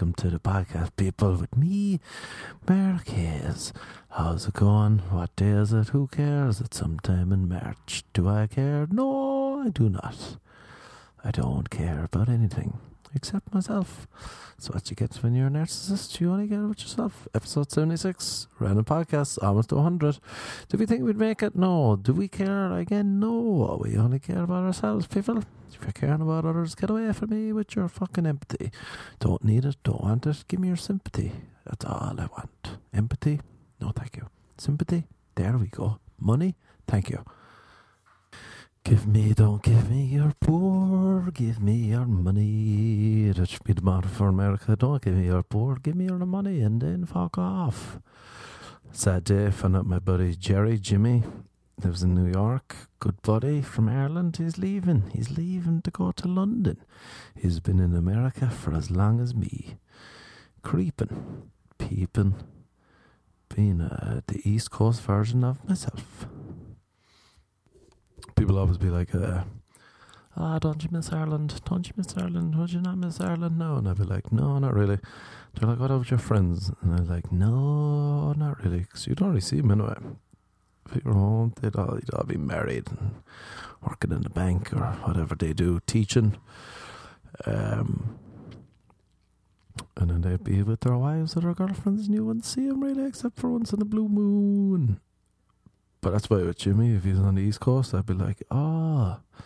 Welcome to the podcast, people, with me, Hayes. How's it going? What day is it? Who cares? It's sometime in March. Do I care? No, I do not. I don't care about anything except myself. So what you get when you're a narcissist, you only get it with yourself. Episode 76, random podcast, almost to 100. Do we think we'd make it? No. Do we care? Again, no. We only care about ourselves, people. If you're caring about others, get away from me with your fucking empathy. Don't need it, don't want it. Give me your sympathy. That's all I want. Empathy? No, thank you. Sympathy? There we go. Money? Thank you. Give me, don't give me your poor, give me your money. That should be the motto for America. Don't give me your poor, give me your money and then fuck off. Sad day, found out my buddy Jerry, Jimmy, lives in New York. Good buddy from Ireland. He's leaving. He's leaving to go to London. He's been in America for as long as me. Creeping, peeping, being uh, the East Coast version of myself people always be like, uh, ah, don't you miss Ireland? Don't you miss Ireland? Would you not miss Ireland? No. And I'd be like, no, not really. They're like, what about your friends? And I'd like, no, not really, because you don't really see them anyway. If you're home, they'd all, they'd all be married and working in the bank or whatever they do, teaching. Um, and then they'd be with their wives or their girlfriends, and you wouldn't see them really, except for once in a blue moon. But that's why with Jimmy, if he's on the East Coast, I'd be like, ah, oh,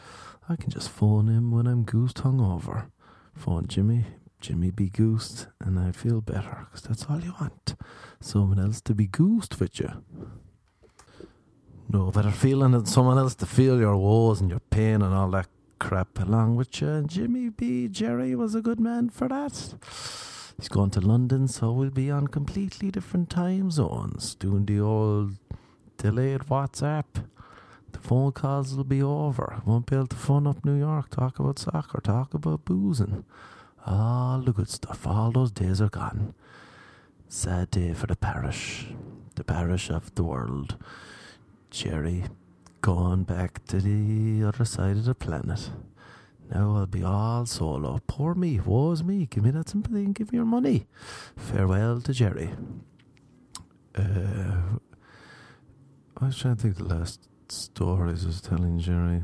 I can just phone him when I'm goosed hungover. Phone Jimmy, Jimmy be goosed, and I feel better because that's all you want. Someone else to be goosed with you. No better feeling than someone else to feel your woes and your pain and all that crap along with you. And Jimmy B. Jerry was a good man for that. He's going to London, so we'll be on completely different time zones, doing the old delayed WhatsApp. The phone calls will be over. Won't be able to phone up New York, talk about soccer, talk about boozing. All the good stuff. All those days are gone. Sad day for the parish. The parish of the world. Jerry gone back to the other side of the planet. Now I'll be all solo. Poor me, woe's me. Give me that sympathy and give me your money. Farewell to Jerry. Uh, I was trying to think the last stories I was telling Jerry.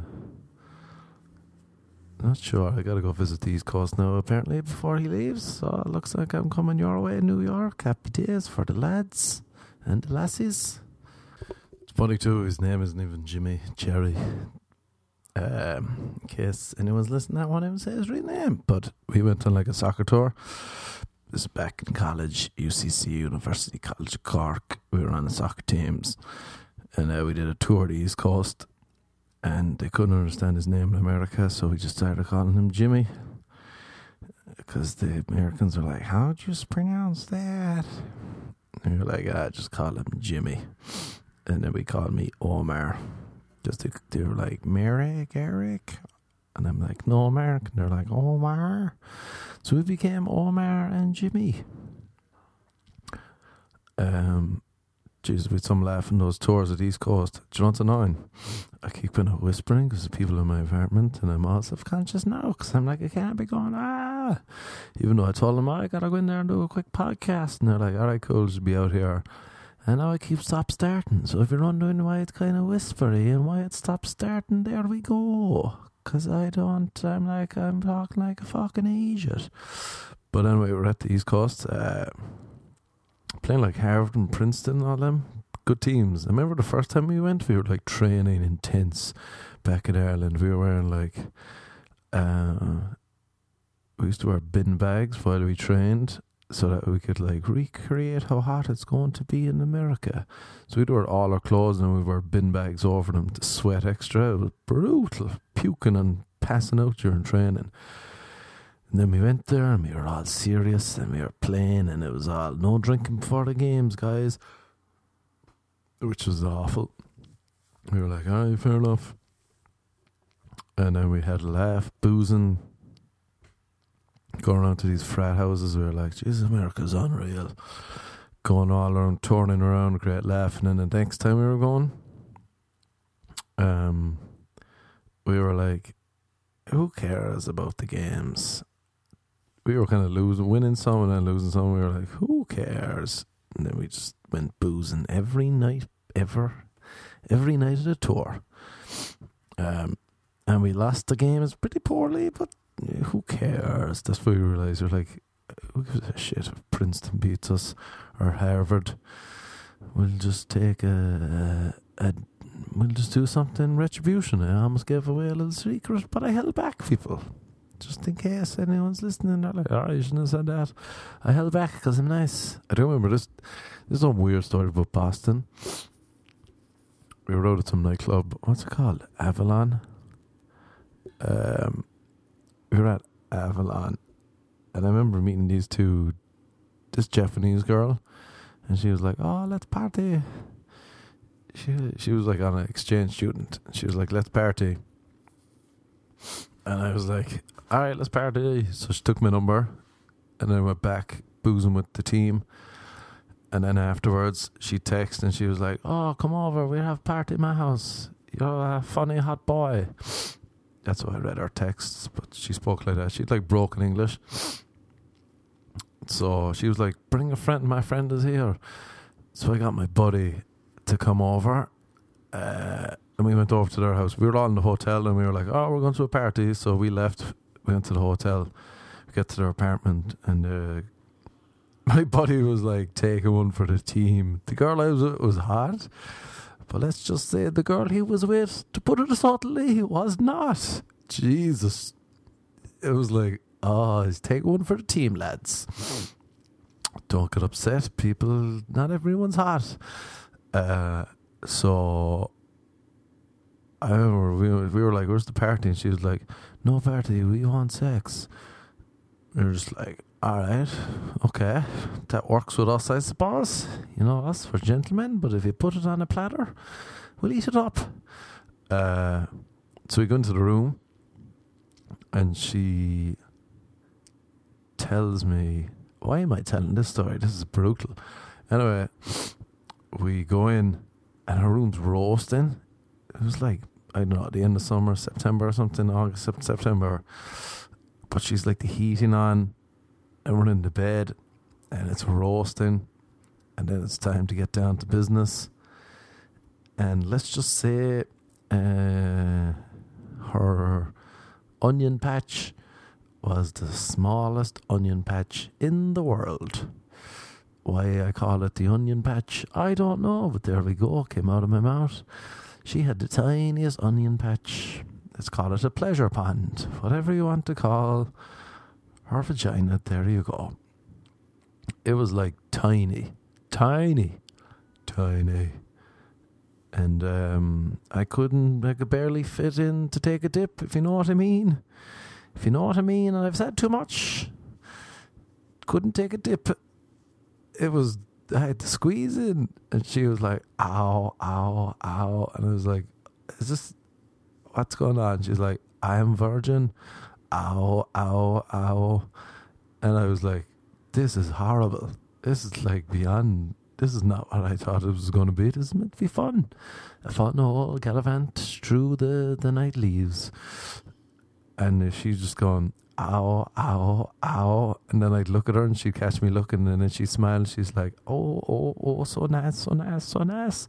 Not sure. I gotta go visit the East Coast now, apparently, before he leaves. So it looks like I'm coming your way, in New York. Happy days for the lads and the lassies. It's funny, too, his name isn't even Jimmy, Jerry. Um, in case anyone's listening, I won't even say his real name. But we went on like a soccer tour. This back in college, UCC, University College Cork. We were on the soccer teams and uh, we did a tour of the East Coast, and they couldn't understand his name in America, so we just started calling him Jimmy, because the Americans are like, "How'd you pronounce that?" And you're like, "I ah, just call him Jimmy," and then we called me Omar. Just to, they were like, "Merrick, Eric," and I'm like, "No, Mark," and they're like, "Omar." So we became Omar and Jimmy. Um, Jesus, with some laughing those tours at East Coast. Do you know what's annoying? I keep on whispering because the people in my apartment, and I'm all self conscious now because I'm like, I can't be going, ah. Even though I told them, oh, I gotta go in there and do a quick podcast. And they're like, all right, cool, just be out here. And now I keep stop starting. So if you're wondering why it's kind of whispery and why it stops starting, there we go. Because I don't, I'm like, I'm talking like a fucking idiot. But anyway, we're at the East Coast. Uh, playing like Harvard and Princeton, all them good teams. I remember the first time we went, we were like training intense back in Ireland. We were wearing like, uh, we used to wear bin bags while we trained so that we could like recreate how hot it's going to be in America. So we'd wear all our clothes and we'd wear bin bags over them to sweat extra. It was brutal, puking and passing out during training. And then we went there and we were all serious and we were playing and it was all no drinking before the games, guys. Which was awful. We were like, alright, fair enough. And then we had a laugh, boozing, going around to these frat houses. We were like, Jesus, America's unreal. Going all around, turning around, great laughing. And the next time we were going, um, we were like, who cares about the games? We were kind of losing, winning some and then losing some. We were like, who cares? And then we just went boozing every night, ever, every night of the tour. Um, and we lost the games pretty poorly, but who cares? That's why we realised we're like, who gives a shit if Princeton beats us or Harvard? We'll just take a, a, a we'll just do something retribution. I almost gave away a little secret, but I held back people. Just in case anyone's listening, they're like, oh, you shouldn't have said that. I held back because I'm nice. I do remember this. There's a weird story about Boston. We were out at some nightclub. What's it called? Avalon. Um, we were at Avalon, and I remember meeting these two, this Japanese girl, and she was like, "Oh, let's party." She she was like on an exchange student. She was like, "Let's party," and I was like, "All right, let's party." So she took my number, and then went back boozing with the team. And then afterwards, she texted and she was like, "Oh, come over. We have a party at my house. You're a funny hot boy." That's why I read her texts, but she spoke like that. She'd like broken English. So she was like, Bring a friend, my friend is here. So I got my buddy to come over. Uh, and we went over to their house. We were all in the hotel and we were like, Oh, we're going to a party. So we left, we went to the hotel, we get to their apartment, and uh, my buddy was like taking one for the team. The girl I was with was hot. But let's just say the girl he was with, to put it subtly, was not. Jesus. It was like, oh, he's take one for the team, lads. Don't get upset, people. Not everyone's hot. Uh, so Remember we were, we were like, "Where's the party?" And she was like, "No party. We want sex." We were just like, all right, okay, that works with us, I suppose. You know, us for gentlemen, but if you put it on a platter, we'll eat it up. Uh, so we go into the room, and she tells me, Why am I telling this story? This is brutal. Anyway, we go in, and her room's roasting. It was like, I don't know, at the end of summer, September or something, August, September. But she's like the heating on and we're in the bed and it's roasting and then it's time to get down to business and let's just say uh, her onion patch was the smallest onion patch in the world why I call it the onion patch, I don't know, but there we go, came out of my mouth. She had the tiniest onion patch. Let's call it a pleasure pond, whatever you want to call her vagina, there you go. It was like tiny, tiny, tiny. And um, I couldn't, I could barely fit in to take a dip, if you know what I mean. If you know what I mean, and I've said too much. Couldn't take a dip. It was, I had to squeeze in. And she was like, ow, ow, ow. And I was like, is this, what's going on? She's like, I am virgin ow, ow, ow. And I was like, this is horrible. This is like beyond, this is not what I thought it was going to be. This is meant to be fun. I thought, no, gallivant through the, the night leaves. And she's just going, ow, ow, ow. And then I'd look at her and she'd catch me looking and then she'd smile. She's like, oh, oh, oh, so nice, so nice, so nice.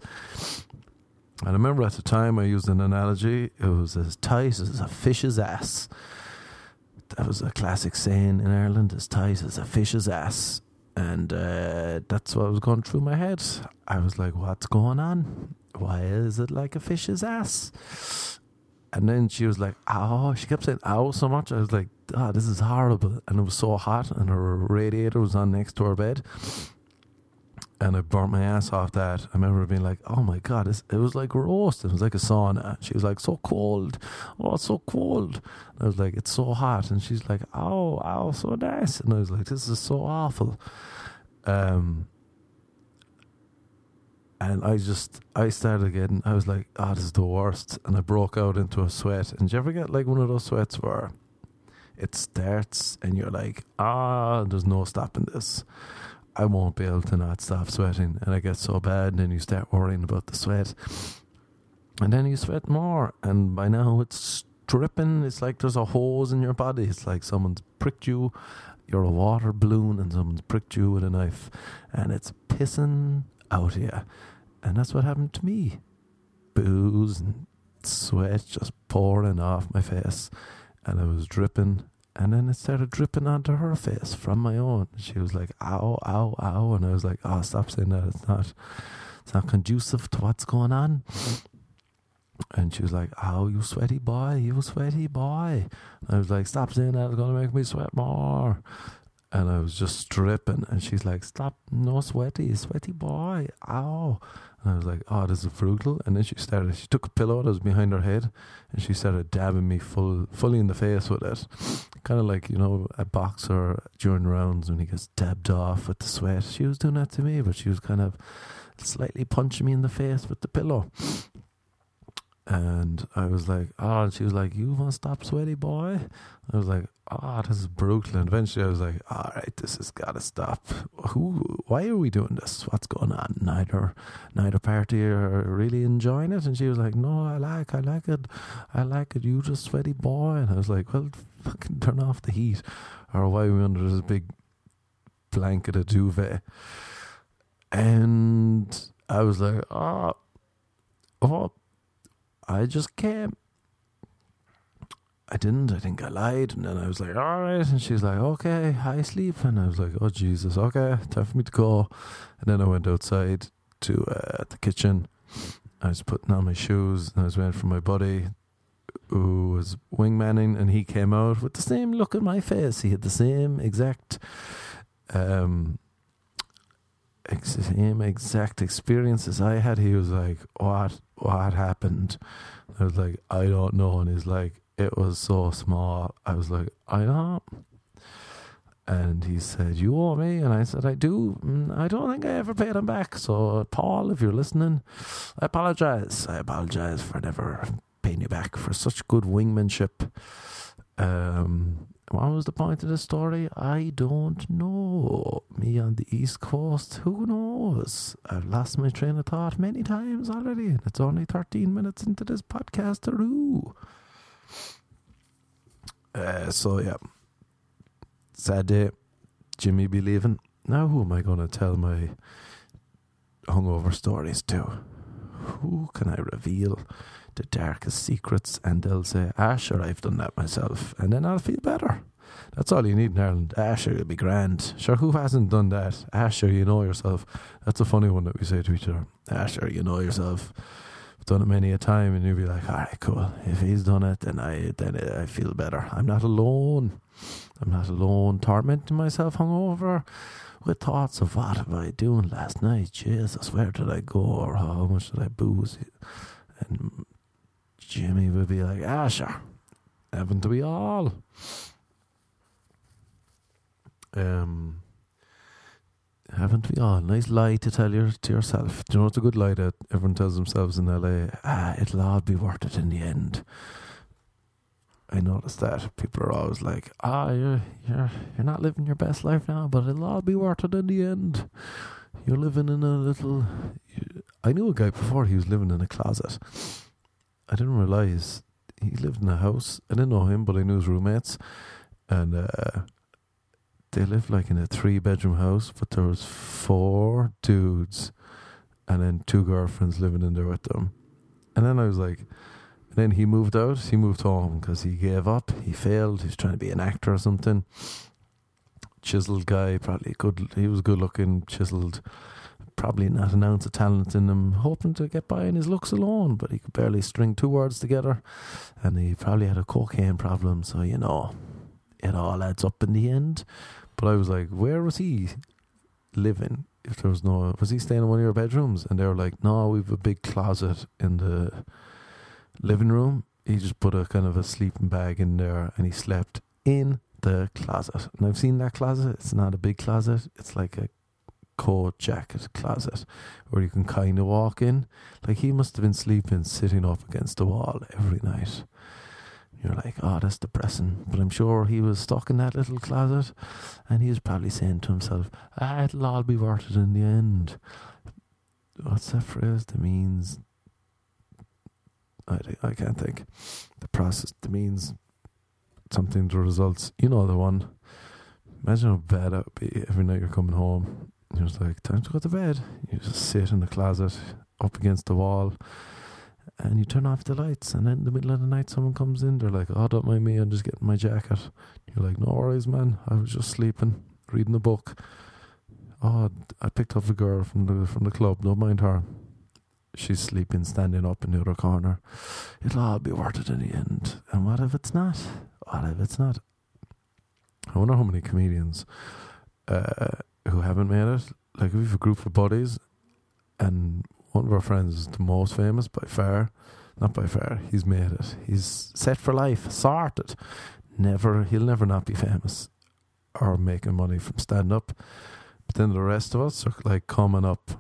And I remember at the time I used an analogy. It was as tight as a fish's ass that was a classic saying in Ireland as tight as a fish's ass. And uh, that's what was going through my head. I was like, what's going on? Why is it like a fish's ass? And then she was like, ow. She kept saying ow so much. I was like, oh, this is horrible. And it was so hot, and her radiator was on next to her bed and I burnt my ass off that. I remember being like, "Oh my god, it was like roast. It was like a sauna." She was like, "So cold. Oh, it's so cold." And I was like, "It's so hot," and she's like, "Oh, oh, so nice." And I was like, "This is so awful." Um, and I just I started getting. I was like, "Oh, this is the worst," and I broke out into a sweat. And you ever get like one of those sweats where it starts and you're like, "Ah, there's no stopping this." I won't be able to not stop sweating. And I get so bad, and then you start worrying about the sweat. And then you sweat more. And by now it's dripping. It's like there's a hose in your body. It's like someone's pricked you. you're a water balloon and someone's pricked you with a knife and it's pissing out of you. And that's what happened to me. Booze and sweat just pouring off my face. And I was dripping. And then it started dripping onto her face from my own. She was like, ow, ow, ow. And I was like, oh, stop saying that. It's not, it's not conducive to what's going on. And she was like, Oh, you sweaty boy, you sweaty boy. And I was like, Stop saying that, it's going to make me sweat more. And I was just stripping. And she's like, Stop, no sweaty, sweaty boy, ow. And I was like, Oh, this is brutal. And then she started, she took a pillow that was behind her head and she started dabbing me full, fully in the face with it. Kind of like, you know, a boxer during rounds when he gets dabbed off with the sweat. She was doing that to me, but she was kind of slightly punching me in the face with the pillow. And I was like, oh, and she was like, you want to stop, sweaty boy? I was like, oh, this is. And eventually I was like, all right, this has got to stop. Who, why are we doing this? What's going on? Neither, neither party are really enjoying it. And she was like, no, I like, I like it. I like it. You just sweaty boy. And I was like, well, fucking turn off the heat. Or why are we under this big blanket of duvet? And I was like, oh, oh, I just came. I didn't. I think I lied. And then I was like, all right. And she's like, okay, I sleep. And I was like, oh, Jesus, okay, time for me to go. And then I went outside to uh, the kitchen. I was putting on my shoes and I was waiting for my buddy who was wingmanning and he came out with the same look on my face. He had the same exact um same exact experiences I had. He was like, What what happened? I was like, I don't know. And he's like, It was so small. I was like, I know. And he said, You owe me. And I said, I do. Mm, I don't think I ever paid him back. So, Paul, if you're listening, I apologize. I apologize for never paying you back for such good wingmanship. Um, what was the point of the story? I don't know. Me on the East Coast, who knows? I've lost my train of thought many times already, and it's only 13 minutes into this podcast. Uh, so, yeah. Sad day. Jimmy be leaving. Now, who am I going to tell my hungover stories to? Who can I reveal? The darkest secrets, and they'll say, Ah, sure, I've done that myself. And then I'll feel better. That's all you need in Ireland. Ah, sure, you'll be grand. Sure, who hasn't done that? Ah, sure, you know yourself. That's a funny one that we say to each other. Ah, sure, you know yourself. I've done it many a time, and you'll be like, all right, cool. If he's done it, then I then I feel better. I'm not alone. I'm not alone, tormenting myself hungover with thoughts of what have I doing last night? Jesus, where did I go? Or how much did I booze? And Jimmy would be like, ah, sure. Haven't we all? Um, haven't we all? Nice lie to tell your, to yourself. Do you know what's a good lie that everyone tells themselves in LA? Ah, it'll all be worth it in the end. I noticed that people are always like, "Ah, you're you're you're not living your best life now, but it'll all be worth it in the end." You're living in a little. I knew a guy before. He was living in a closet, I didn't realize he lived in a house. I didn't know him, but I knew his roommates, and uh, they lived like in a three bedroom house. But there was four dudes, and then two girlfriends living in there with them. And then I was like, and then he moved out. He moved home because he gave up. He failed. He was trying to be an actor or something. Chiseled guy, probably good. He was good looking, chiseled probably not an ounce of talent in him, hoping to get by in his looks alone, but he could barely string two words together. And he probably had a cocaine problem, so you know, it all adds up in the end. But I was like, where was he living? If there was no, was he staying in one of your bedrooms? And they were like, no, we've a big closet in the living room. He just put a kind of a sleeping bag in there and he slept in the closet. And I've seen that closet. It's not a big closet. It's like a coat jacket closet where you can kind of walk in. Like he must have been sleeping sitting up against the wall every night. You're like, oh, that's depressing. But I'm sure he was stuck in that little closet and he was probably saying to himself, ah, it'll all be worth it in the end. What's that phrase that means? I, I can't think. The process that means something, the results. You know the one Imagine how bad it would be every night you're coming home. You're just like, time to go to bed. You just sit in the closet up against the wall and you turn off the lights. And then in the middle of the night, someone comes in. They're like, oh, don't mind me. I'm just getting my jacket. You're like, no worries, man. I was just sleeping, reading a book. Oh, I picked up a girl from the from the club. Don't mind her. She's sleeping, standing up in the other corner. It'll all be worth it in the end. And what if it's not? What if it's not? I wonder how many comedians uh, who haven't made it. Like, we have a group of buddies, and one of our friends is the most famous by far. Not by far. He's made it. He's set for life, sorted. Never, he'll never not be famous or making money from stand up. But then the rest of us are like coming up.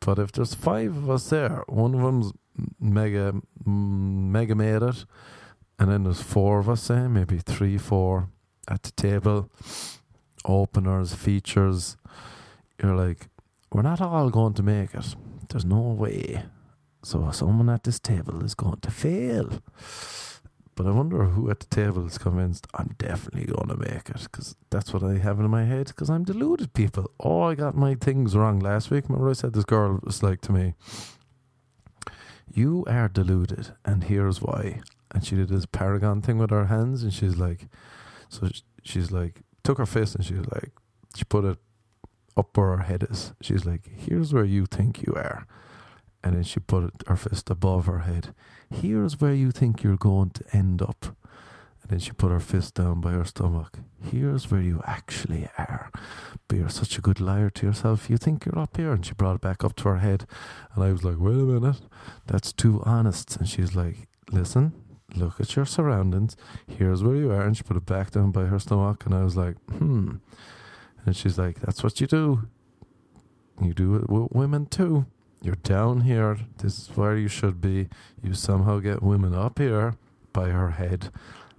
But if there's five of us there, one of them's mega, mega made it, and then there's four of us, say maybe three, four at the table, openers, features. You're like, we're not all going to make it. There's no way. So someone at this table is going to fail. But I wonder who at the table is convinced I'm definitely going to make it because that's what I have in my head because I'm deluded, people. Oh, I got my things wrong last week. Remember, I said this girl was like to me, You are deluded, and here's why. And she did this paragon thing with her hands, and she's like, So she's like, took her fist and she's like, she put it up where her head is. She's like, Here's where you think you are. And then she put her fist above her head. Here's where you think you're going to end up. And then she put her fist down by her stomach. Here's where you actually are. But you're such a good liar to yourself. You think you're up here. And she brought it back up to her head. And I was like, Wait a minute. That's too honest. And she's like, Listen, look at your surroundings. Here's where you are. And she put it back down by her stomach. And I was like, Hmm. And she's like, That's what you do. You do it with women too. You're down here. This is where you should be. You somehow get women up here by her head.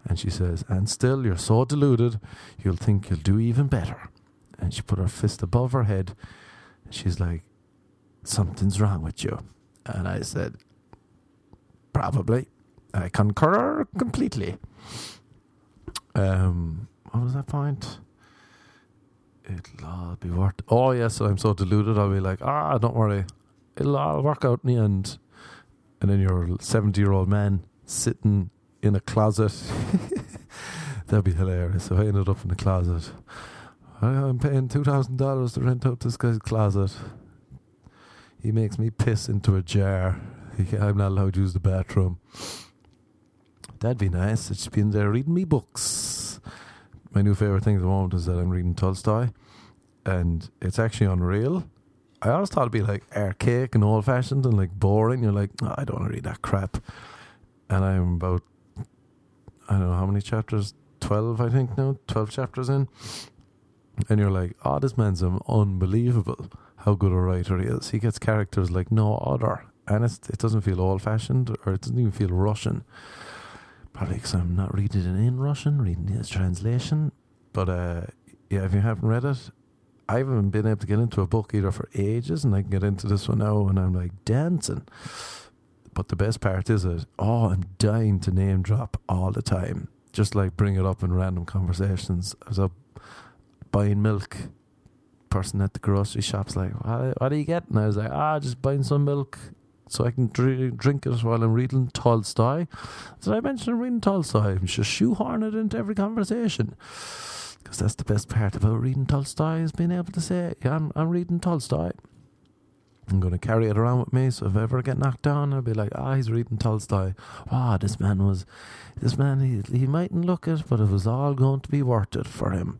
And she says, And still, you're so deluded, you'll think you'll do even better. And she put her fist above her head. She's like, Something's wrong with you. And I said, Probably. I concur completely. Um, what was that point? It'll all be worth. Oh yes, I'm so deluded. I'll be like, ah, don't worry, it'll all work out in the end. And then your seventy-year-old man sitting in a closet. That'd be hilarious if I ended up in the closet. I'm paying two thousand dollars to rent out this guy's closet. He makes me piss into a jar. I'm not allowed to use the bathroom. That'd be nice. It's been there reading me books my new favorite thing at the moment is that I'm reading Tolstoy, and it's actually unreal. I always thought it'd be like archaic and old fashioned and like boring. You're like, oh, I don't want to read that crap. And I'm about, I don't know how many chapters, 12, I think now, 12 chapters in. And you're like, oh, this man's unbelievable how good a writer he is. He gets characters like no other. And it doesn't feel old fashioned or it doesn't even feel Russian. Probably because I'm not reading it in Russian, reading his translation. But uh, yeah, if you haven't read it, I haven't been able to get into a book either for ages, and I can get into this one now, and I'm like dancing. But the best part is. Oh, I'm dying to name drop all the time, just like bring it up in random conversations. I was up buying milk. Person at the grocery shop's like, "What, what are you getting?" And I was like, "Ah, just buying some milk." So I can drink, drink it while I'm reading Tolstoy. Did I mention reading Tolstoy? I'm just shoehorn it into every conversation. Because that's the best part about reading Tolstoy is being able to say, yeah, I'm, I'm reading Tolstoy. I'm going to carry it around with me. So if I ever get knocked down, I'll be like, ah, he's reading Tolstoy. Wow, this man was, this man, he, he mightn't look it, but it was all going to be worth it for him.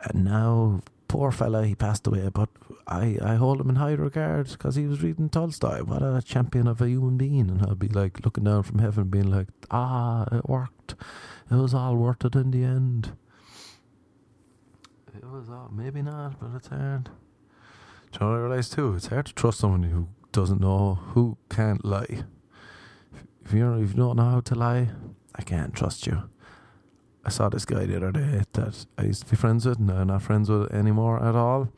And now poor fella, he passed away, but I, I hold him in high regard because he was reading Tolstoy. What a champion of a human being. And I'll be like looking down from heaven, being like, ah, it worked. It was all worth it in the end. It was all, maybe not, but it's hard. Do you know I realize too? It's hard to trust someone who doesn't know, who can't lie. If if you don't know how to lie, I can't trust you. I saw this guy the other day that I used to be friends with, and I'm not friends with anymore at all.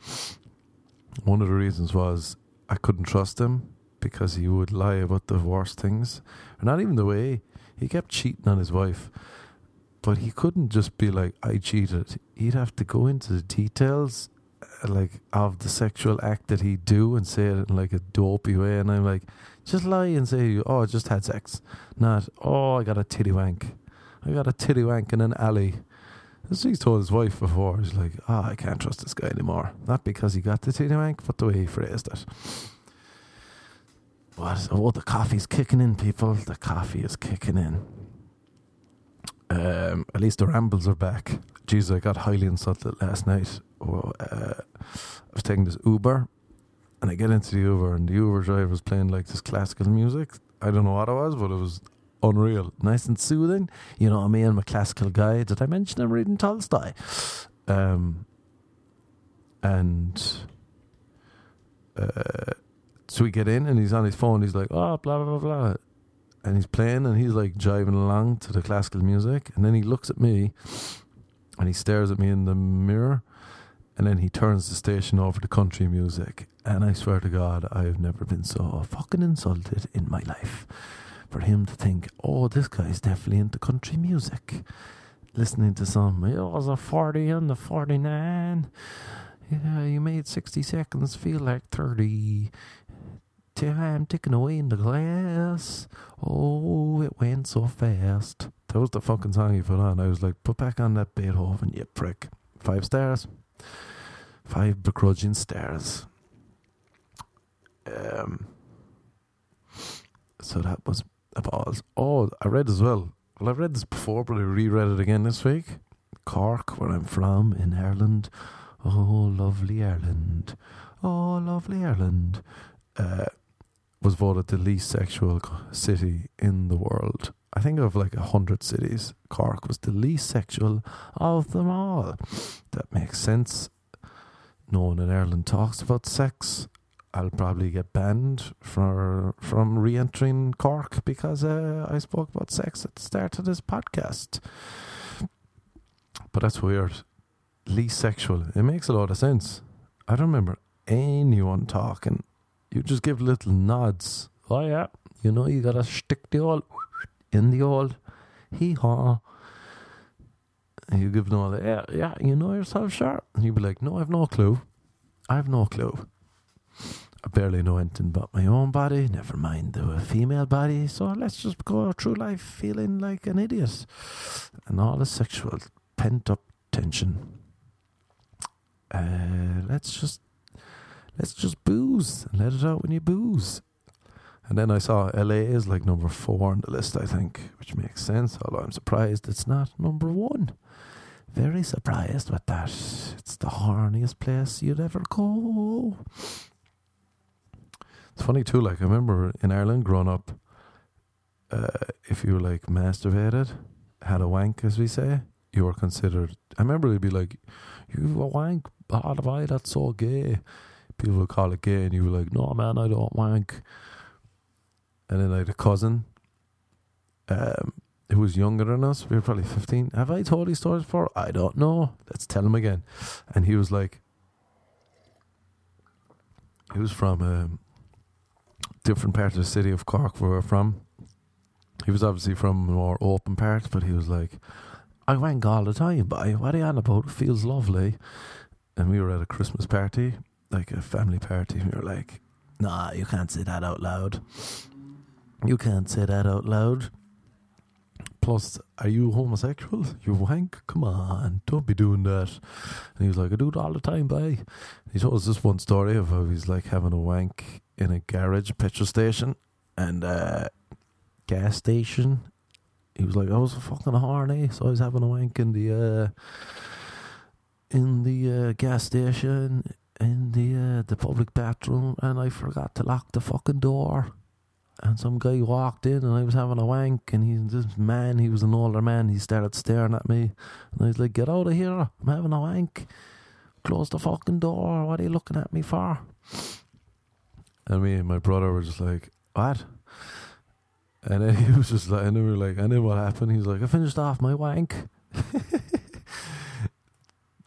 One of the reasons was I couldn't trust him because he would lie about the worst things, not even the way he kept cheating on his wife. but he couldn't just be like, I cheated. He'd have to go into the details, uh, like, of the sexual act that he'd do and say it in like a dopey way. And I'm like, just lie and say, oh, I just had sex. Not, oh, I got a titty wank. I got a titty wank in an alley. This he's told his wife before. He's like, oh, I can't trust this guy anymore. Not because he got the titty wank, but the way he phrased it. What? Oh, the coffee's kicking in, people. The coffee is kicking in. Um, at least the rambles are back. Jesus, I got highly insulted last night. Oh, uh, I was taking this Uber, and I get into the Uber, and the Uber driver was playing like this classical music. I don't know what it was, but it was unreal, nice and soothing. You know, me and my classical guy. Did I mention I'm reading Tolstoy? Um, and uh, so we get in, and he's on his phone. He's like, "Oh, blah blah blah blah," and he's playing, and he's like jiving along to the classical music, and then he looks at me, and he stares at me in the mirror. And then he turns the station over to country music. And I swear to God, I have never been so fucking insulted in my life for him to think, oh, this guy's definitely into country music. Listening to some, it was a 40 and the 49. Yeah, you made 60 seconds feel like 30. Time ticking away in the glass. Oh, it went so fast. That was the fucking song he put on. I was like, put back on that Beethoven, you prick. Five stars. Five begrudging stars. Um, so that was balls. Oh, I read as well. Well, I've read this before, but I reread it again this week. Cork, where I'm from, in Ireland. Oh, lovely Ireland. Oh, lovely Ireland. Uh, was voted the least sexual city in the world. I think of like a hundred cities. Cork was the least sexual of them all. That makes sense. No one in Ireland talks about sex. I'll probably get banned for from re-entering Cork because uh, I spoke about sex at the start of this podcast. But that's weird. Least sexual. It makes a lot of sense. I don't remember anyone talking. You just give little nods. Oh yeah, you know you gotta stick the old in the old hee haw. You give them all the yeah, yeah, you know yourself, sure. And you'd be like, no, I've no clue. I have no clue. I barely know anything about my own body, never mind the female body, so let's just go through life feeling like an idiot. And all the sexual pent up tension. Uh, let's just let's just booze and let it out when you booze. And then I saw LA is like number four on the list, I think, which makes sense, although I'm surprised it's not number one. Very surprised with that. It's the horniest place you'd ever go. It's funny too. Like I remember in Ireland growing up, uh, if you were like masturbated, had a wank, as we say, you were considered. I remember it'd be like, "You a wank? Oh, why that's so gay." People would call it gay, and you were like, "No, man, I don't wank." And then I had a cousin, um, who was younger than us. We were probably fifteen. Have I told these stories before? I don't know. Let's tell him again. And he was like, he was from um, different part of the city of Cork where we're from. He was obviously from more open parts, but he was like, I wank all the time, but what are you on about? It feels lovely. And we were at a Christmas party, like a family party, and we were like, nah, you can't say that out loud. You can't say that out loud. Plus, are you homosexual? You wank? Come on, don't be doing that. And he was like, I do it all the time, bye. He told us this one story of how he's like having a wank in a garage, petrol station, and uh, gas station. He was like, I was fucking horny, so I was having a wank in the uh, in the uh, gas station in the uh, the public bathroom, and I forgot to lock the fucking door. And some guy walked in, and I was having a wank, and he's this man. He was an older man. He started staring at me, and I was like, "Get out of here! I'm having a wank. Close the fucking door. What are you looking at me for?" And me and my brother were just like, what? And then he was just like, and then we were like, and then what happened? He's like, I finished off my wank.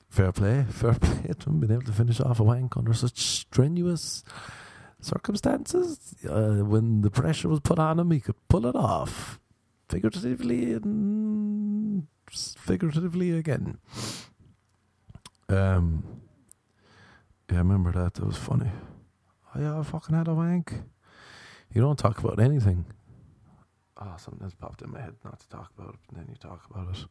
fair play, fair play to him, being able to finish off a wank under such strenuous circumstances. Uh, when the pressure was put on him, he could pull it off. figuratively and figuratively again. Um, yeah, I remember that. That was funny. Oh, yeah, I fucking had a wank. You don't talk about anything. Oh, something has popped in my head not to talk about it, and then you talk about it.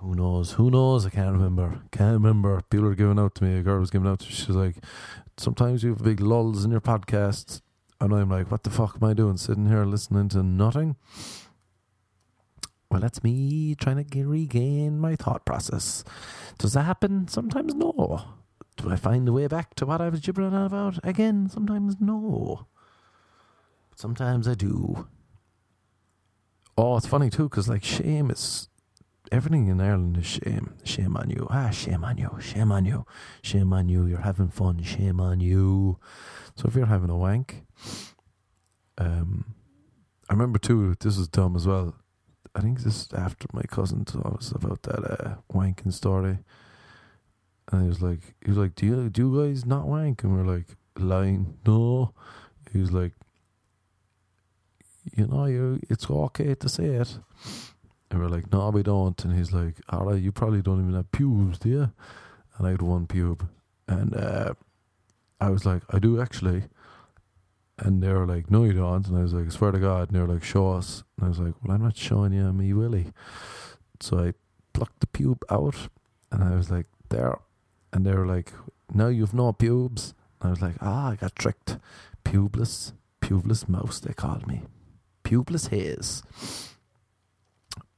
Who knows? Who knows? I can't remember. Can't remember. People are giving out to me. A girl was giving out to me. She's like, sometimes you have big lulls in your podcasts. And I'm like, what the fuck am I doing? Sitting here listening to nothing? Well, that's me trying to regain my thought process. Does that happen? Sometimes no. Do I find the way back to what I was gibbering on about? Again, sometimes no. But sometimes I do. Oh, it's funny too, because like shame is everything in Ireland is shame. Shame on you. Ah, shame on you. Shame on you. Shame on you. You're having fun. Shame on you. So if you're having a wank, um, I remember too. This is dumb as well. I think this is after my cousin told us about that uh, wanking story, and he was like, he was like, "Do you do you guys not wank?" And we're like, "Lying, no." He was like, "You know, you it's okay to say it." And we're like, no, we don't. And he's like, all right, you probably don't even have pubes, do you? And I had one pube. And uh, I was like, I do actually. And they were like, no, you don't. And I was like, I swear to God. And they were like, show us. And I was like, well, I'm not showing you me willy. So I plucked the pube out. And I was like, there. And they were like, no, you've no pubes. And I was like, ah, I got tricked. Pubeless, pubeless mouse, they called me. Pubeless Hayes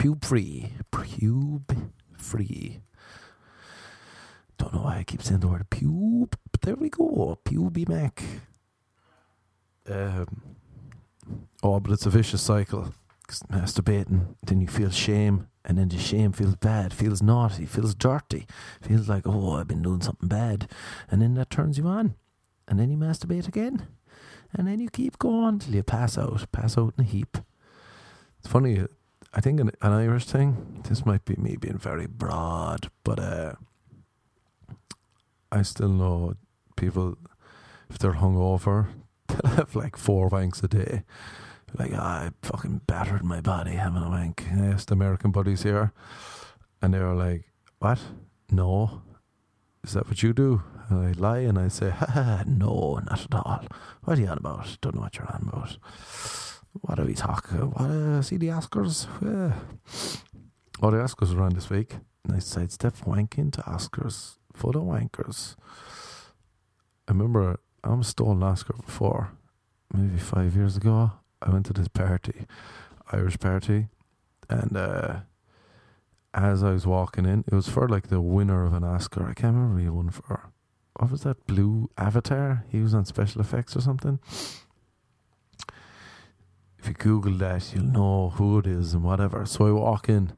pube free. Pube free. Don't know why I keep saying the word pube, but there we go. Pube Mac. Um, oh, but it's a vicious cycle. Masturbating, then you feel shame, and then the shame feels bad, feels naughty, feels dirty, feels like, oh, I've been doing something bad. And then that turns you on. And then you masturbate again. And then you keep going till you pass out, pass out in a heap. It's funny, I think an, an Irish thing. This might be me being very broad, but uh, I still know people if they're hungover, they'll have like four wanks a day. Like oh, I fucking battered my body having a wank. I asked American buddies here, and they were like, "What? No, is that what you do?" And I lie and I say, "No, not at all. What are you on about? Don't know what you're on about." What are we talking? What uh, see the Oscars? Yeah. Oh, the Oscars around this week. Nice sidestep wanking to Oscars the wankers. I remember I almost stole an Oscar before, maybe five years ago. I went to this party, Irish party, and uh, as I was walking in, it was for like the winner of an Oscar. I can't remember he won for. What was that? Blue Avatar? He was on special effects or something if you Google that, you'll know who it is and whatever. So I walk in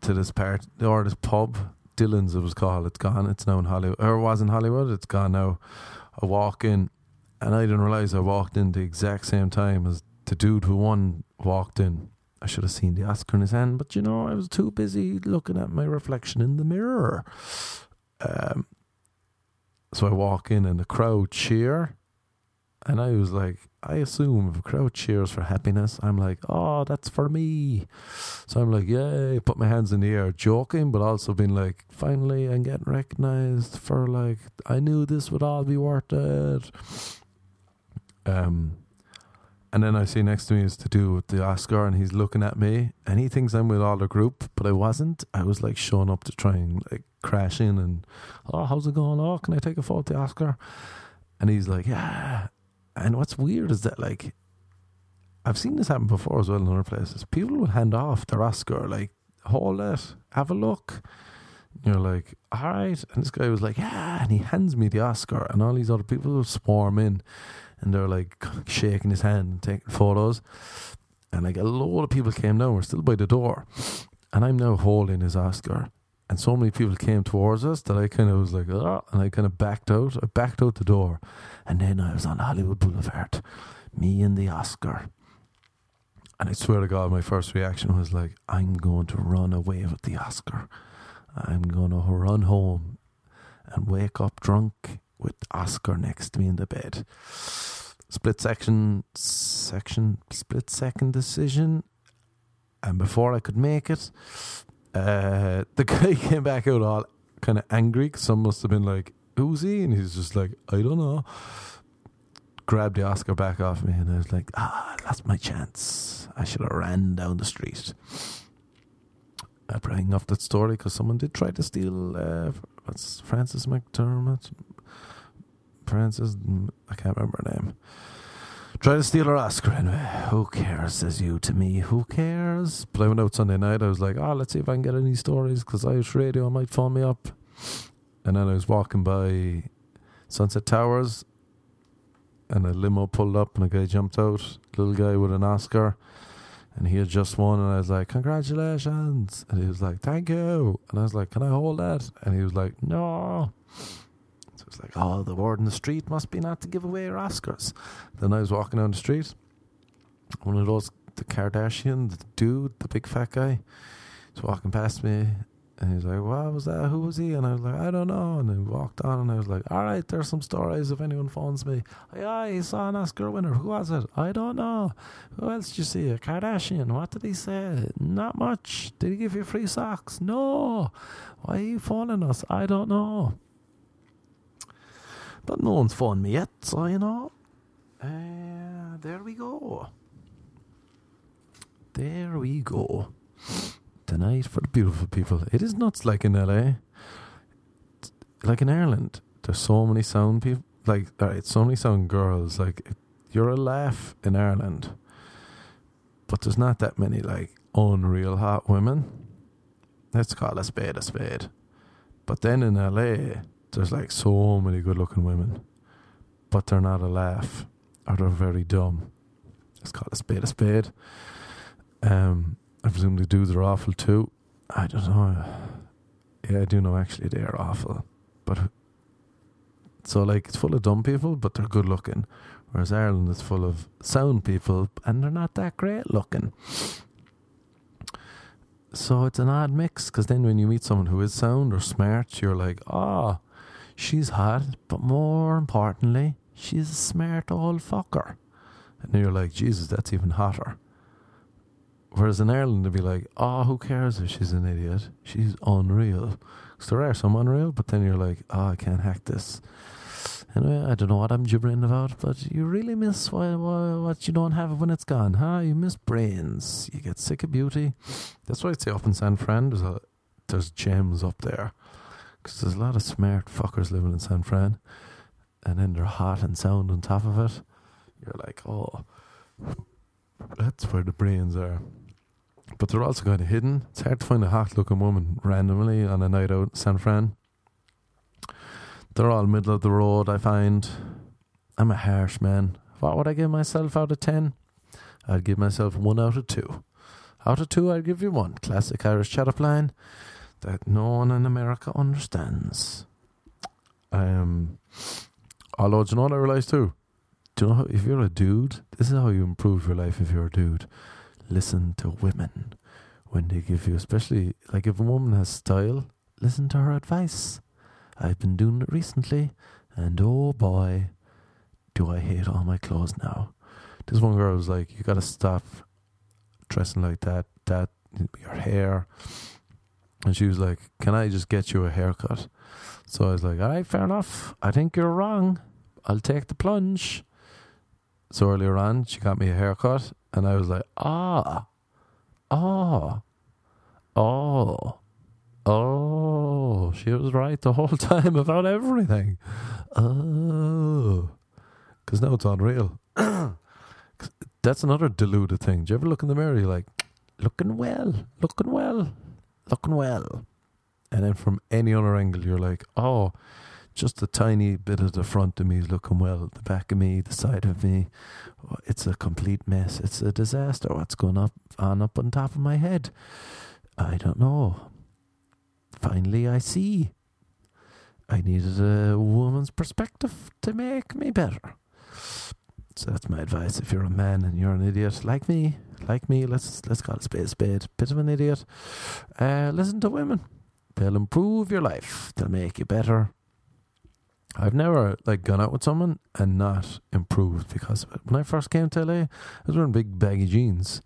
to this part or this pub, Dillon's it was called. It's gone. It's now in Hollywood. Or it was in Hollywood. It's gone now. I walk in, and I didn't realize I walked in the exact same time as the dude who won walked in. I should have seen the Oscar in his hand, but you know I was too busy looking at my reflection in the mirror. Um, so I walk in, and the crowd cheer and I was like, I assume if a crowd cheers for happiness, I'm like, oh, that's for me. So I'm like, yay, put my hands in the air, joking, but also being like, finally, I'm getting recognized for like, I knew this would all be worth it. Um, and then I see next to me is to do with the Oscar, and he's looking at me, and he thinks I'm with all the group, but I wasn't. I was like showing up to try and like crash in and, oh, how's it going? Oh, can I take a photo Oscar? And he's like, yeah. And what's weird is that like I've seen this happen before as well in other places. People will hand off their Oscar, like, hold it, have a look. And you're like, all right. And this guy was like, yeah. And he hands me the Oscar, and all these other people will swarm in and they're like shaking his hand and taking photos. And like a lot of people came down, we're still by the door. And I'm now holding his Oscar. And so many people came towards us that I kind of was like, oh, and I kind of backed out. I backed out the door. And then I was on Hollywood Boulevard, me and the Oscar. And I swear to God, my first reaction was like, I'm going to run away with the Oscar. I'm going to run home and wake up drunk with Oscar next to me in the bed. split section, section, split second decision. And before I could make it, uh, the guy came back out all kind of angry. Some must have been like, "Who's he?" And he's just like, "I don't know." Grabbed the Oscar back off me, and I was like, "Ah, that's my chance. I should have ran down the street." I bring up that story because someone did try to steal. Uh, what's Frances McDermott? Frances, I can't remember her name. Try to steal her Oscar anyway. Who cares, says you to me. Who cares? But I went out Sunday night. I was like, oh, let's see if I can get any stories because Irish Radio might phone me up. And then I was walking by Sunset Towers and a limo pulled up and a guy jumped out. Little guy with an Oscar. And he had just won. And I was like, congratulations. And he was like, thank you. And I was like, can I hold that? And he was like, no. It's like, oh, the word in the street must be not to give away your Oscars. Then I was walking down the street. One of those, the Kardashian, the dude, the big fat guy, was walking past me. And he's was like, what was that? Who was he? And I was like, I don't know. And we walked on and I was like, all right, there's some stories if anyone phones me. Yeah, he saw an Oscar winner. Who was it? I don't know. Who else did you see? A Kardashian. What did he say? Not much. Did he give you free socks? No. Why are you phoning us? I don't know. But no one's phoned me yet, so you know. Uh, there we go. There we go. Tonight for the beautiful people. It is nuts like in LA. Like in Ireland, there's so many sound people. Like, alright, so many sound girls. Like, you're a laugh in Ireland, but there's not that many, like, unreal hot women. Let's call a spade a spade. But then in LA, there's like so many good looking women, but they're not a laugh or they're very dumb. It's called a spade a spade. Um, I presume the dudes are awful too. I don't know. Yeah, I do know actually they are awful. But so like it's full of dumb people, but they're good looking. Whereas Ireland is full of sound people and they're not that great looking. So it's an odd mix because then when you meet someone who is sound or smart, you're like, oh, she's hot, but more importantly, she's a smart old fucker. And you're like, Jesus, that's even hotter. Whereas in Ireland, they'd be like, oh, who cares if she's an idiot? She's unreal. Because there are some unreal, but then you're like, oh, I can't hack this. Anyway, I don't know what I'm gibbering about, but you really miss what, what you don't have when it's gone, huh? You miss brains. You get sick of beauty. That's why I'd say up in San Fran, there's, a, there's gems up there. Because there's a lot of smart fuckers living in San Fran. And then they're hot and sound on top of it. You're like, oh, that's where the brains are. But they're also kind of hidden. It's hard to find a hot looking woman randomly on a night out in San Fran. They're all middle of the road, I find. I'm a harsh man. What would I give myself out of 10? I'd give myself 1 out of 2. Out of 2, I'd give you 1. Classic Irish chat up line that no one in America understands. Um, although, do you know what I realised too? Do you know how, if you're a dude, this is how you improve your life if you're a dude. Listen to women when they give you, especially like if a woman has style, listen to her advice. I've been doing it recently, and oh boy, do I hate all my clothes now. This one girl was like, "You got to stop dressing like that. That your hair." And she was like, "Can I just get you a haircut?" So I was like, "All right, fair enough. I think you're wrong. I'll take the plunge." So earlier on, she got me a haircut, and I was like, "Ah, oh, oh." Oh, she was right the whole time about everything. Oh, because now it's unreal. That's another deluded thing. Do you ever look in the mirror? You're like, looking well, looking well, looking well. And then from any other angle, you're like, oh, just a tiny bit of the front of me is looking well. The back of me, the side of me, oh, it's a complete mess. It's a disaster. What's going up on up on top of my head? I don't know finally I see. I needed a woman's perspective to make me better. So that's my advice. If you're a man and you're an idiot like me, like me, let's let's call it spade a spade. Bit of an idiot. Uh, listen to women. They'll improve your life. They'll make you better. I've never like gone out with someone and not improved because of it. when I first came to LA, I was wearing big baggy jeans.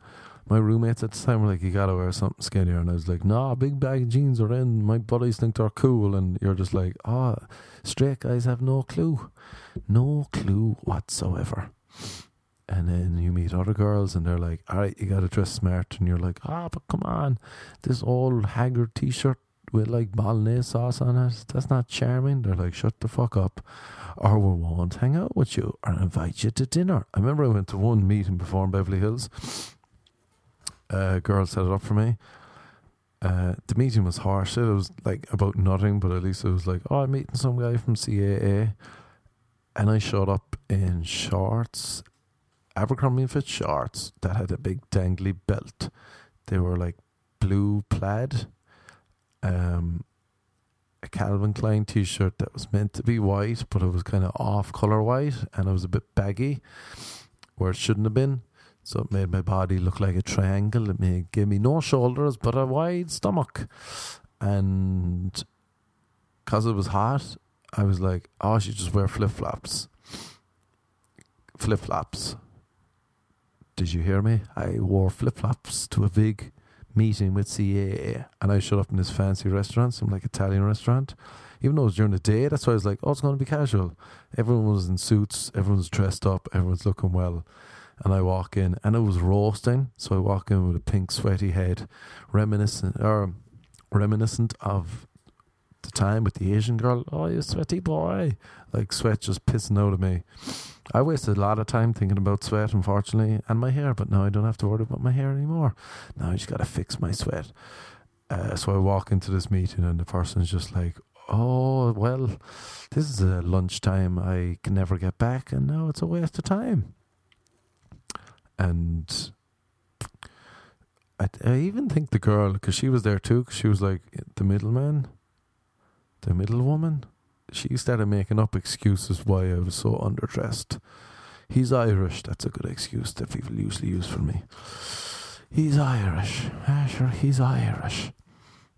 My roommates at the time were like, "You gotta wear something skinnier," and I was like, "Nah, big baggy jeans are in. My buddies think they're cool," and you're just like, "Ah, oh, straight guys have no clue, no clue whatsoever." And then you meet other girls, and they're like, "All right, you gotta dress smart," and you're like, "Ah, oh, but come on, this old haggard T-shirt with like bolognese sauce on it. That's not charming. They're like, shut the fuck up, or we won't hang out with you or invite you to dinner. I remember I went to one meeting before in Beverly Hills. A girl set it up for me. Uh, the meeting was harsh. It was like about nothing, but at least it was like, oh, I'm meeting some guy from CAA. And I showed up in shorts, Abercrombie and Fitch shorts that had a big dangly belt. They were like blue plaid um, a Calvin Klein t shirt that was meant to be white, but it was kind of off color white and it was a bit baggy where it shouldn't have been. So it made my body look like a triangle. It made, gave me no shoulders, but a wide stomach. And because it was hot, I was like, oh, should just wear flip flops. Flip flops. Did you hear me? I wore flip flops to a big meeting with CAA, and I showed up in this fancy restaurant, some like Italian restaurant. Even though it was during the day, that's why I was like, oh, it's going to be casual. Everyone was in suits, everyone's dressed up, everyone's looking well. And I walk in, and it was roasting. So I walk in with a pink, sweaty head, reminiscent or reminiscent of the time with the Asian girl. Oh, you sweaty boy! Like sweat just pissing out of me. I wasted a lot of time thinking about sweat, unfortunately, and my hair, but now I don't have to worry about my hair anymore. Now I just got to fix my sweat. Uh, so I walk into this meeting, and the person's just like, Oh, well, this is a lunchtime. I can never get back, and now it's a waste of time. And I, I even think the girl, because she was there too, because she was like the middleman, the middle woman she started making up excuses why I was so underdressed. He's Irish. That's a good excuse that people usually use for me. He's Irish. Ah, sure, he's Irish.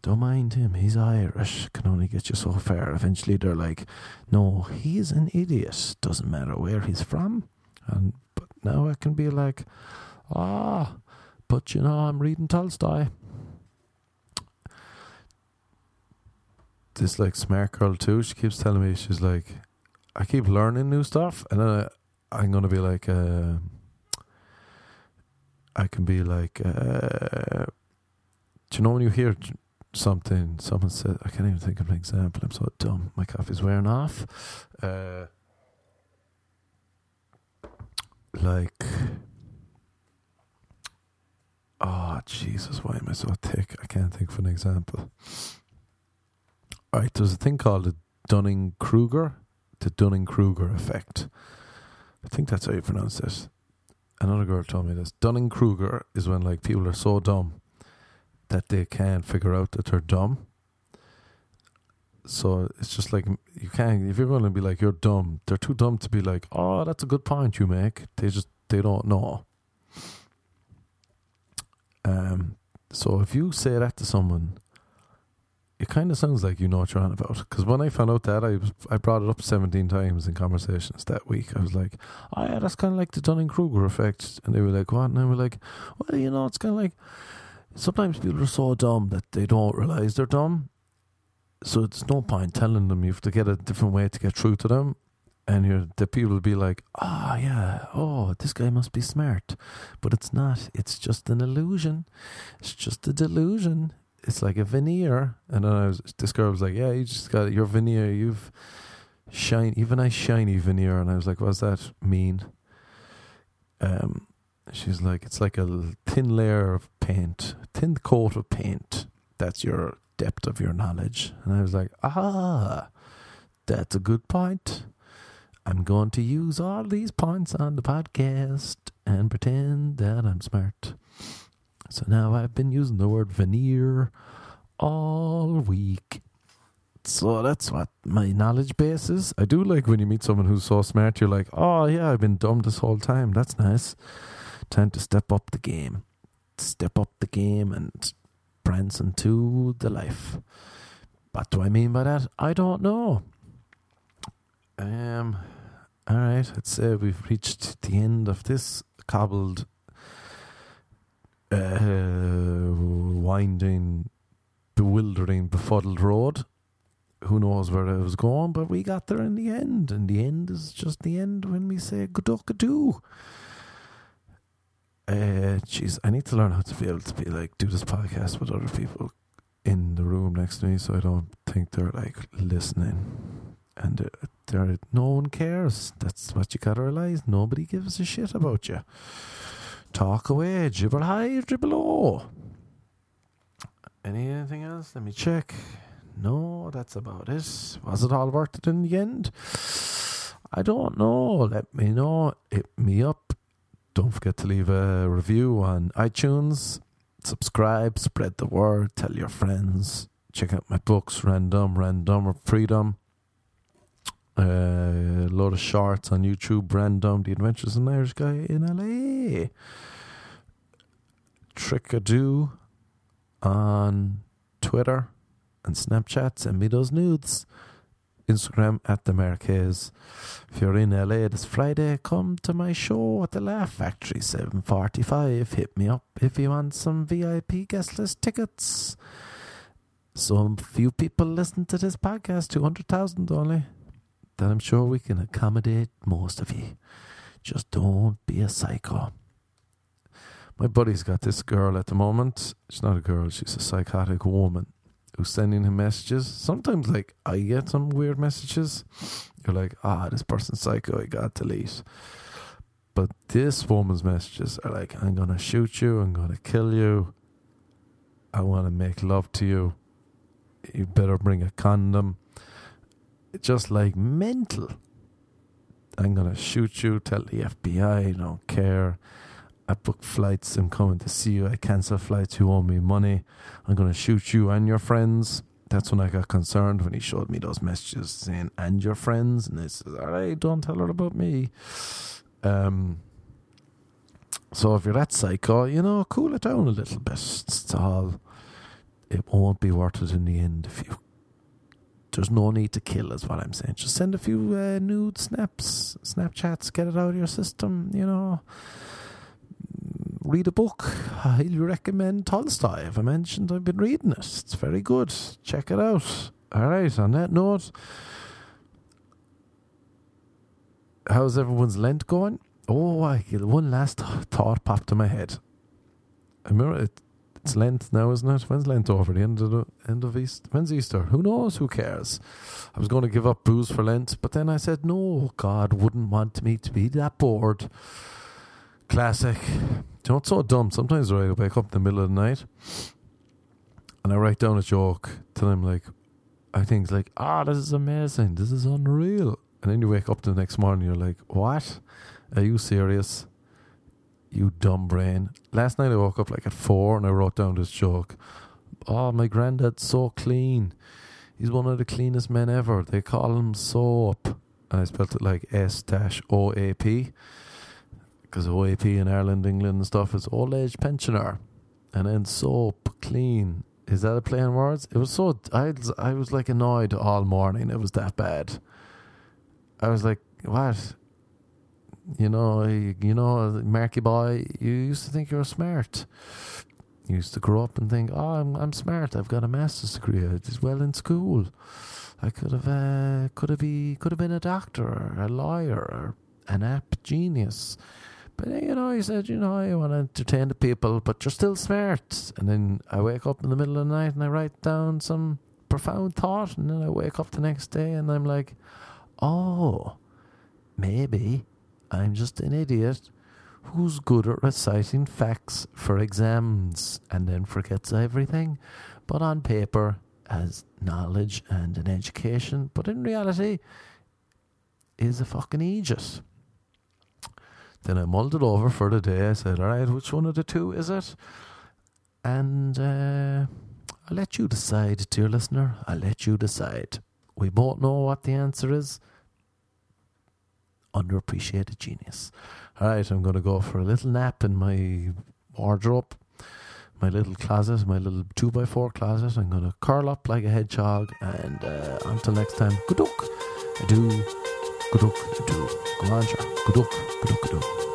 Don't mind him. He's Irish. Can only get you so far. Eventually, they're like, "No, he's an idiot. Doesn't matter where he's from." And but now I can be like, "Ah, but you know, I'm reading Tolstoy." This like smart girl too. She keeps telling me she's like, I keep learning new stuff, and then I, I'm gonna be like, uh, I can be like, uh, do you know when you hear something? Someone said, I can't even think of an example. I'm so dumb. My coffee's wearing off. Uh, like. Oh Jesus! Why am I so thick? I can't think of an example. Right, there's a thing called the Dunning Kruger, the Dunning Kruger effect. I think that's how you pronounce it. Another girl told me this. Dunning Kruger is when like people are so dumb that they can't figure out that they're dumb. So it's just like you can't. If you're going to be like you're dumb, they're too dumb to be like, oh, that's a good point you make. They just they don't know. Um. So if you say that to someone it kind of sounds like you know what you're on about. Because when I found out that, I was I brought it up 17 times in conversations that week. I was like, oh yeah, that's kind of like the Dunning Kruger effect. And they were like, what? And I was like, well, you know, it's kind of like sometimes people are so dumb that they don't realize they're dumb. So it's no point telling them you have to get a different way to get through to them. And the people will be like, ah, oh, yeah, oh, this guy must be smart. But it's not. It's just an illusion. It's just a delusion it's like a veneer. And then I was, this girl was like, yeah, you just got your veneer. You've shine, even a shiny veneer. And I was like, what does that mean? Um, she's like, it's like a thin layer of paint, thin coat of paint. That's your depth of your knowledge. And I was like, ah, that's a good point. I'm going to use all these points on the podcast and pretend that I'm smart. So now I've been using the word veneer all week. So that's what my knowledge base is. I do like when you meet someone who's so smart, you're like, oh, yeah, I've been dumb this whole time. That's nice. Time to step up the game. Step up the game and prance into the life. What do I mean by that? I don't know. Um, all right, let's say we've reached the end of this cobbled, uh, winding, bewildering, befuddled road. Who knows where I was going, but we got there in the end, and the end is just the end when we say good-do. Uh, jeez, I need to learn how to be able to be like do this podcast with other people in the room next to me, so I don't think they're like listening, and uh, they're no one cares. That's what you gotta realize. Nobody gives a shit about you. Talk away, dribble high, dribble low. Anything else? Let me check. No, that's about it. Was it all worth it in the end? I don't know. Let me know. Hit me up. Don't forget to leave a review on iTunes. Subscribe, spread the word, tell your friends. Check out my books, Random, Random Freedom. Uh, a lot of shorts on YouTube, Random, The Adventures of an Irish Guy in LA. Trickadoo on Twitter and Snapchat. Send me those nudes. Instagram at the Marquez. If you're in LA this Friday, come to my show at the Laugh Factory, 745. Hit me up if you want some VIP guest list tickets. Some few people listen to this podcast, 200,000 only. Then I'm sure we can accommodate most of you. Just don't be a psycho. My buddy's got this girl at the moment. She's not a girl, she's a psychotic woman who's sending him messages. Sometimes, like, I get some weird messages. You're like, ah, this person's psycho, I got to leave. But this woman's messages are like, I'm going to shoot you, I'm going to kill you, I want to make love to you, you better bring a condom. Just like mental. I'm going to shoot you, tell the FBI, I don't care. I book flights. I'm coming to see you. I cancel flights. You owe me money. I'm going to shoot you and your friends. That's when I got concerned when he showed me those messages saying, and your friends. And I said, all right, don't tell her about me. Um, so if you're that psycho, you know, cool it down a little bit. It's all. It won't be worth it in the end if you. There's no need to kill, is what I'm saying. Just send a few uh, nude snaps, Snapchats, get it out of your system, you know read a book. I recommend Tolstoy. If I mentioned I've been reading it, it's very good. Check it out. All right, on that note, how's everyone's Lent going? Oh, I, one last thought popped in my head. I remember it, it's Lent now, isn't it? When's Lent over? The end of the end of Easter? When's Easter? Who knows? Who cares? I was going to give up booze for Lent, but then I said, no, God wouldn't want me to be that bored. Classic. Do you know what's so dumb? Sometimes I wake up in the middle of the night and I write down a joke till I'm like, I think like, ah, this is amazing. This is unreal. And then you wake up the next morning, you're like, what? Are you serious? You dumb brain. Last night I woke up like at four and I wrote down this joke. Oh, my granddad's so clean. He's one of the cleanest men ever. They call him Soap. And I spelled it like S dash O A P because OAP in Ireland, England, and stuff is old age pensioner, and then soap clean. Is that a play on words? It was so I I was like annoyed all morning. It was that bad. I was like, what? You know, you know, Marky boy, you used to think you were smart. You used to grow up and think, oh, I'm I'm smart. I've got a master's degree. I did well in school. I could have uh, could have be could have been a doctor or a lawyer or an app genius. But you know, he said, you know, I want to entertain the people, but you're still smart. And then I wake up in the middle of the night and I write down some profound thought, and then I wake up the next day and I'm like, oh, maybe I'm just an idiot who's good at reciting facts for exams and then forgets everything, but on paper has knowledge and an education, but in reality is a fucking idiot. Then I mulled it over for the day. I said, all right, which one of the two is it? And uh, I'll let you decide, dear listener. I'll let you decide. We both know what the answer is. Underappreciated genius. All right, I'm going to go for a little nap in my wardrobe, my little closet, my little 2 by 4 closet. I'm going to curl up like a hedgehog. And uh, until next time, good luck. Adieu. Good luck, do. Go on, sure. Good luck, good luck, good luck.